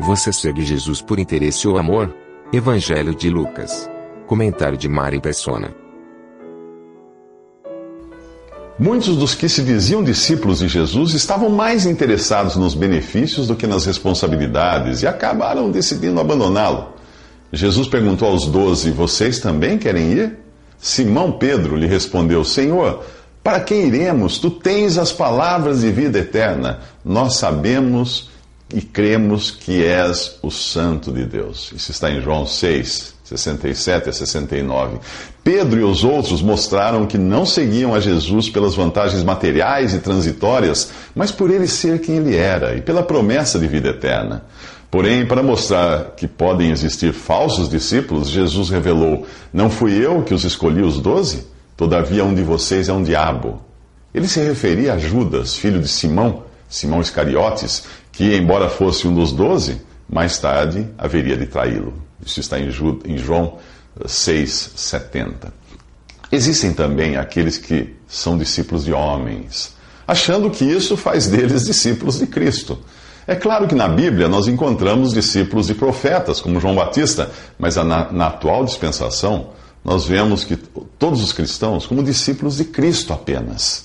Você segue Jesus por interesse ou amor? Evangelho de Lucas. Comentário de Mari Persona. Muitos dos que se diziam discípulos de Jesus estavam mais interessados nos benefícios do que nas responsabilidades e acabaram decidindo abandoná-lo. Jesus perguntou aos doze: Vocês também querem ir? Simão Pedro lhe respondeu: Senhor, para quem iremos? Tu tens as palavras de vida eterna. Nós sabemos e cremos que és o Santo de Deus. Isso está em João 6, 67 a 69. Pedro e os outros mostraram que não seguiam a Jesus pelas vantagens materiais e transitórias, mas por ele ser quem ele era e pela promessa de vida eterna. Porém, para mostrar que podem existir falsos discípulos, Jesus revelou: Não fui eu que os escolhi os doze? Todavia, um de vocês é um diabo. Ele se referia a Judas, filho de Simão, Simão Iscariotes, que, embora fosse um dos doze, mais tarde haveria de traí-lo. Isso está em João 6,70. Existem também aqueles que são discípulos de homens, achando que isso faz deles discípulos de Cristo. É claro que na Bíblia nós encontramos discípulos de profetas, como João Batista, mas na, na atual dispensação nós vemos que todos os cristãos como discípulos de Cristo apenas.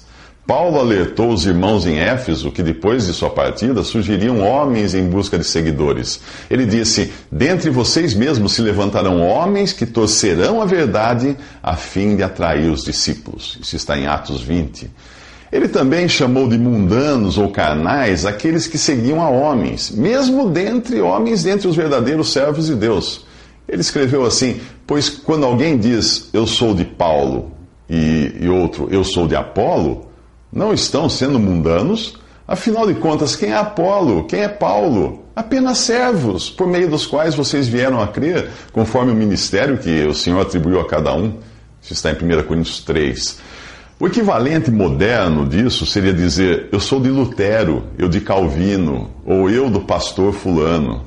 Paulo alertou os irmãos em Éfeso que depois de sua partida surgiriam homens em busca de seguidores. Ele disse: Dentre vocês mesmos se levantarão homens que torcerão a verdade a fim de atrair os discípulos. Isso está em Atos 20. Ele também chamou de mundanos ou carnais aqueles que seguiam a homens, mesmo dentre homens, dentre os verdadeiros servos de Deus. Ele escreveu assim: Pois quando alguém diz eu sou de Paulo e, e outro eu sou de Apolo, não estão sendo mundanos? Afinal de contas, quem é Apolo? Quem é Paulo? Apenas servos, por meio dos quais vocês vieram a crer, conforme o ministério que o Senhor atribuiu a cada um. Isso está em 1 Coríntios 3. O equivalente moderno disso seria dizer: eu sou de Lutero, eu de Calvino, ou eu do pastor Fulano.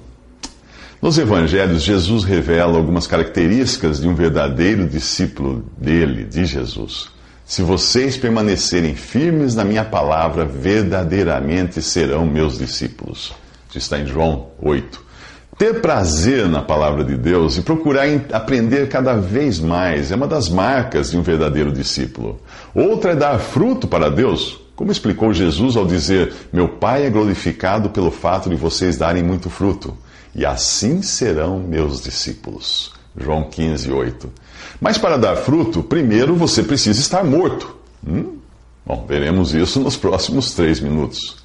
Nos evangelhos, Jesus revela algumas características de um verdadeiro discípulo dele, de Jesus. Se vocês permanecerem firmes na minha palavra, verdadeiramente serão meus discípulos. Isso está em João 8. Ter prazer na palavra de Deus e procurar aprender cada vez mais é uma das marcas de um verdadeiro discípulo. Outra é dar fruto para Deus, como explicou Jesus ao dizer: Meu Pai é glorificado pelo fato de vocês darem muito fruto, e assim serão meus discípulos. João 15, 8. Mas para dar fruto, primeiro você precisa estar morto. Hum? Bom, veremos isso nos próximos três minutos.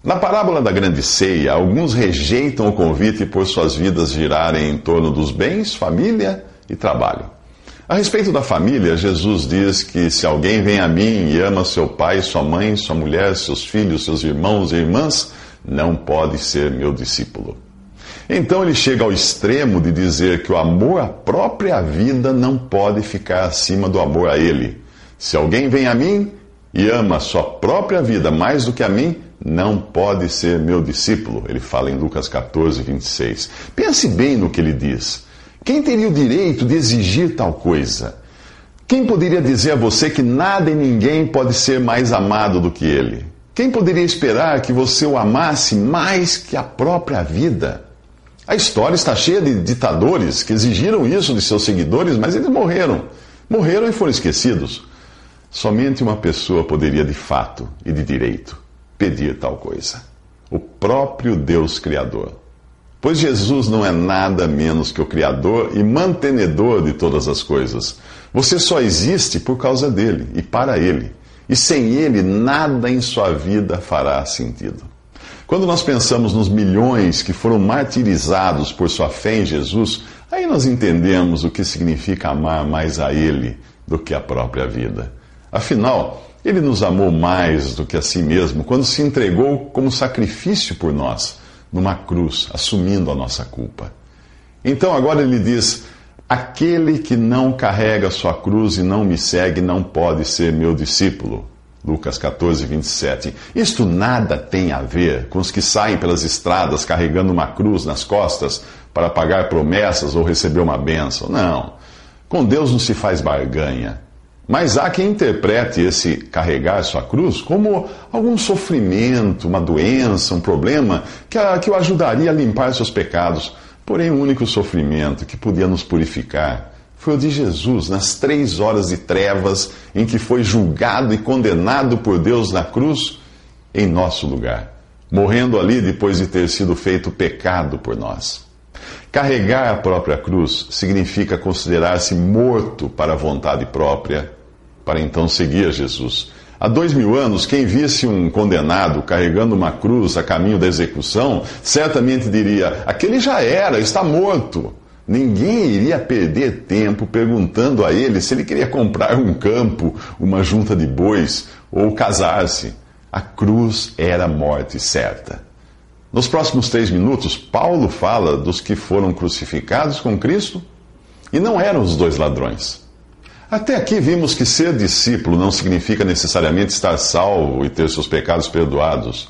Na parábola da grande ceia, alguns rejeitam o convite por suas vidas girarem em torno dos bens, família e trabalho. A respeito da família, Jesus diz que se alguém vem a mim e ama seu pai, sua mãe, sua mulher, seus filhos, seus irmãos e irmãs, não pode ser meu discípulo. Então ele chega ao extremo de dizer que o amor à própria vida não pode ficar acima do amor a ele. Se alguém vem a mim e ama a sua própria vida mais do que a mim, não pode ser meu discípulo. Ele fala em Lucas 14, 26. Pense bem no que ele diz. Quem teria o direito de exigir tal coisa? Quem poderia dizer a você que nada e ninguém pode ser mais amado do que ele? Quem poderia esperar que você o amasse mais que a própria vida? A história está cheia de ditadores que exigiram isso de seus seguidores, mas eles morreram. Morreram e foram esquecidos. Somente uma pessoa poderia de fato e de direito pedir tal coisa: o próprio Deus Criador. Pois Jesus não é nada menos que o Criador e mantenedor de todas as coisas. Você só existe por causa dele e para ele. E sem ele, nada em sua vida fará sentido. Quando nós pensamos nos milhões que foram martirizados por sua fé em Jesus, aí nós entendemos o que significa amar mais a Ele do que a própria vida. Afinal, Ele nos amou mais do que a si mesmo quando se entregou como sacrifício por nós, numa cruz, assumindo a nossa culpa. Então agora ele diz: Aquele que não carrega sua cruz e não me segue não pode ser meu discípulo. Lucas 14, 27. Isto nada tem a ver com os que saem pelas estradas carregando uma cruz nas costas para pagar promessas ou receber uma bênção. Não. Com Deus não se faz barganha. Mas há quem interprete esse carregar sua cruz como algum sofrimento, uma doença, um problema que, que o ajudaria a limpar seus pecados. Porém, o único sofrimento que podia nos purificar foi o de Jesus nas três horas de trevas em que foi julgado e condenado por Deus na cruz em nosso lugar, morrendo ali depois de ter sido feito pecado por nós. Carregar a própria cruz significa considerar-se morto para a vontade própria, para então seguir a Jesus. Há dois mil anos, quem visse um condenado carregando uma cruz a caminho da execução, certamente diria: aquele já era, está morto. Ninguém iria perder tempo perguntando a ele se ele queria comprar um campo, uma junta de bois ou casar-se. A cruz era a morte certa. Nos próximos três minutos, Paulo fala dos que foram crucificados com Cristo e não eram os dois ladrões. Até aqui vimos que ser discípulo não significa necessariamente estar salvo e ter seus pecados perdoados.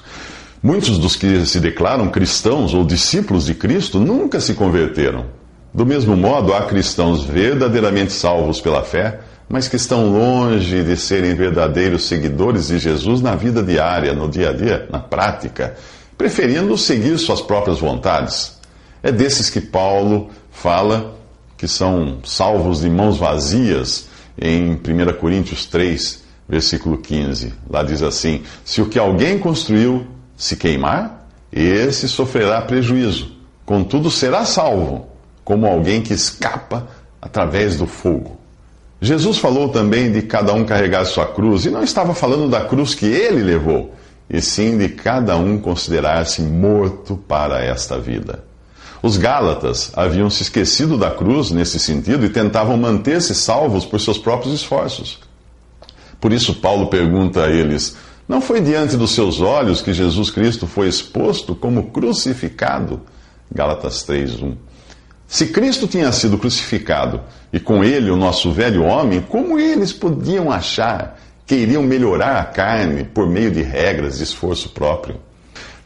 Muitos dos que se declaram cristãos ou discípulos de Cristo nunca se converteram. Do mesmo modo, há cristãos verdadeiramente salvos pela fé, mas que estão longe de serem verdadeiros seguidores de Jesus na vida diária, no dia a dia, na prática, preferindo seguir suas próprias vontades. É desses que Paulo fala que são salvos de mãos vazias em 1 Coríntios 3, versículo 15. Lá diz assim: Se o que alguém construiu se queimar, esse sofrerá prejuízo, contudo será salvo como alguém que escapa através do fogo. Jesus falou também de cada um carregar sua cruz, e não estava falando da cruz que ele levou, e sim de cada um considerar-se morto para esta vida. Os Gálatas haviam se esquecido da cruz nesse sentido e tentavam manter-se salvos por seus próprios esforços. Por isso, Paulo pergunta a eles: Não foi diante dos seus olhos que Jesus Cristo foi exposto como crucificado? Gálatas 3, 1. Se Cristo tinha sido crucificado e com ele o nosso velho homem, como eles podiam achar que iriam melhorar a carne por meio de regras de esforço próprio?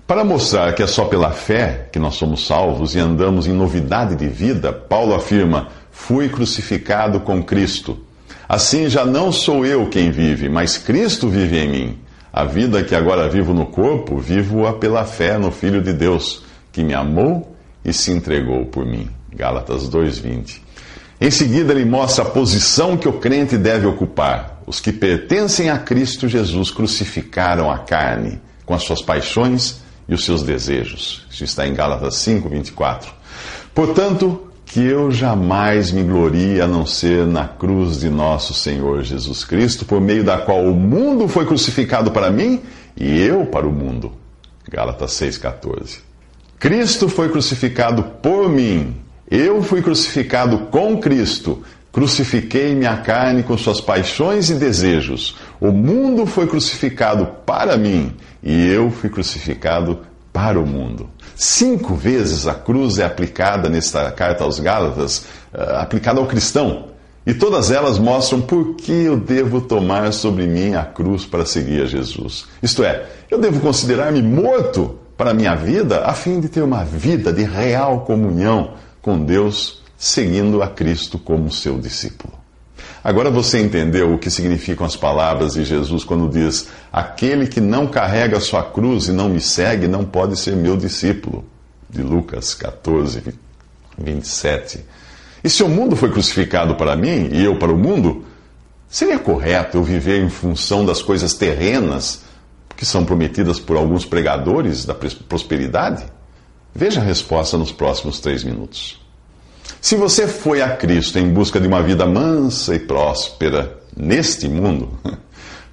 Para mostrar que é só pela fé que nós somos salvos e andamos em novidade de vida, Paulo afirma: Fui crucificado com Cristo. Assim já não sou eu quem vive, mas Cristo vive em mim. A vida que agora vivo no corpo, vivo-a pela fé no Filho de Deus, que me amou e se entregou por mim. Gálatas 2:20. Em seguida, ele mostra a posição que o crente deve ocupar. Os que pertencem a Cristo Jesus crucificaram a carne com as suas paixões e os seus desejos. Isso está em Gálatas 5:24. Portanto, que eu jamais me glorie a não ser na cruz de nosso Senhor Jesus Cristo, por meio da qual o mundo foi crucificado para mim e eu para o mundo. Gálatas 6,14. Cristo foi crucificado por mim eu fui crucificado com Cristo. Crucifiquei minha carne com suas paixões e desejos. O mundo foi crucificado para mim e eu fui crucificado para o mundo. Cinco vezes a cruz é aplicada nesta carta aos Gálatas, uh, aplicada ao cristão. E todas elas mostram por que eu devo tomar sobre mim a cruz para seguir a Jesus. Isto é, eu devo considerar-me morto para a minha vida a fim de ter uma vida de real comunhão com Deus, seguindo a Cristo como seu discípulo. Agora você entendeu o que significam as palavras de Jesus quando diz: Aquele que não carrega sua cruz e não me segue não pode ser meu discípulo. De Lucas 14, 27. E se o mundo foi crucificado para mim e eu para o mundo, seria correto eu viver em função das coisas terrenas que são prometidas por alguns pregadores da prosperidade? Veja a resposta nos próximos três minutos. Se você foi a Cristo em busca de uma vida mansa e próspera neste mundo,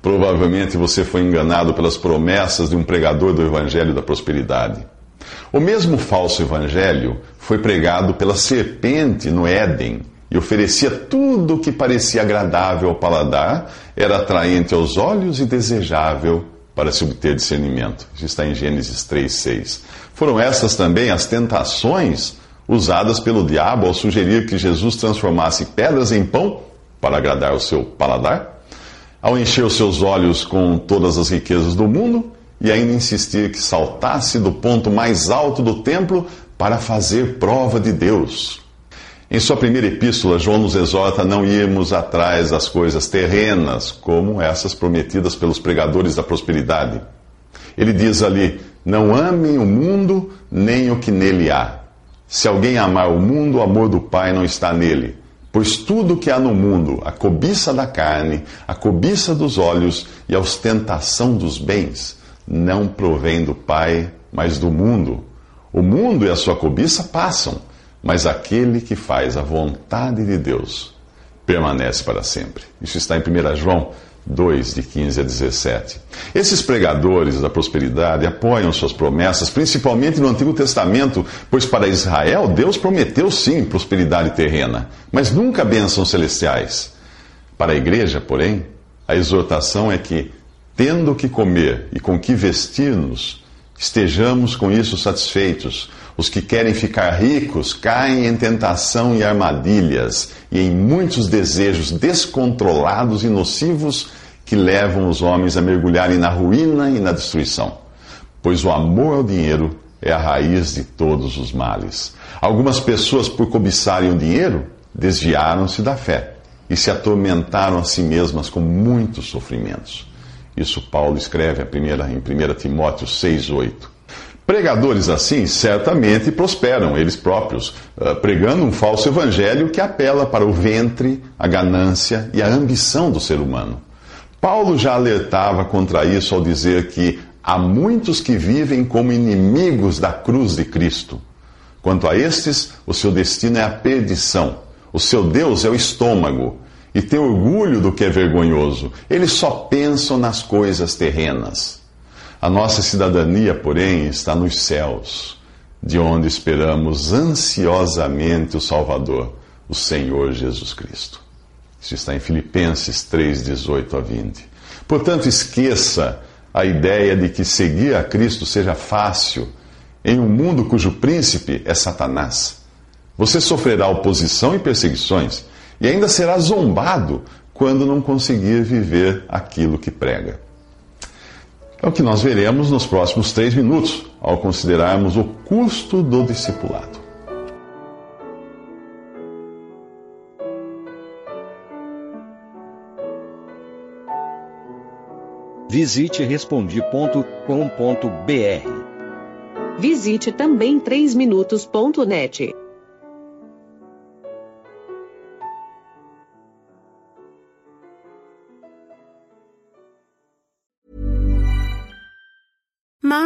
provavelmente você foi enganado pelas promessas de um pregador do Evangelho da Prosperidade. O mesmo falso Evangelho foi pregado pela serpente no Éden, e oferecia tudo o que parecia agradável ao paladar, era atraente aos olhos e desejável para se obter discernimento. Isso está em Gênesis 3, 6. Foram essas também as tentações usadas pelo diabo ao sugerir que Jesus transformasse pedras em pão para agradar o seu paladar, ao encher os seus olhos com todas as riquezas do mundo e ainda insistir que saltasse do ponto mais alto do templo para fazer prova de Deus. Em sua primeira epístola, João nos exorta a não irmos atrás das coisas terrenas, como essas prometidas pelos pregadores da prosperidade. Ele diz ali: Não amem o mundo nem o que nele há. Se alguém amar o mundo, o amor do Pai não está nele. Pois tudo que há no mundo, a cobiça da carne, a cobiça dos olhos e a ostentação dos bens, não provém do Pai, mas do mundo. O mundo e a sua cobiça passam, mas aquele que faz a vontade de Deus permanece para sempre. Isso está em 1 João 2, de 15 a 17. Esses pregadores da prosperidade apoiam suas promessas, principalmente no Antigo Testamento, pois para Israel Deus prometeu sim prosperidade terrena, mas nunca bênçãos celestiais. Para a igreja, porém, a exortação é que, tendo o que comer e com que vestir-nos, estejamos com isso satisfeitos. Os que querem ficar ricos caem em tentação e armadilhas e em muitos desejos descontrolados e nocivos que levam os homens a mergulharem na ruína e na destruição. Pois o amor ao dinheiro é a raiz de todos os males. Algumas pessoas, por cobiçarem o dinheiro, desviaram-se da fé e se atormentaram a si mesmas com muitos sofrimentos. Isso Paulo escreve em 1 Timóteo 6,8. Pregadores assim certamente prosperam eles próprios, eh, pregando um falso evangelho que apela para o ventre, a ganância e a ambição do ser humano. Paulo já alertava contra isso ao dizer que há muitos que vivem como inimigos da cruz de Cristo. Quanto a estes, o seu destino é a perdição. O seu Deus é o estômago e tem orgulho do que é vergonhoso. Eles só pensam nas coisas terrenas. A nossa cidadania, porém, está nos céus, de onde esperamos ansiosamente o Salvador, o Senhor Jesus Cristo. Isso está em Filipenses 3, 18 a 20. Portanto, esqueça a ideia de que seguir a Cristo seja fácil em um mundo cujo príncipe é Satanás. Você sofrerá oposição e perseguições e ainda será zombado quando não conseguir viver aquilo que prega. É o que nós veremos nos próximos três minutos, ao considerarmos o custo do discipulado. Visite respondi.com.br. Visite também 3minutos.net.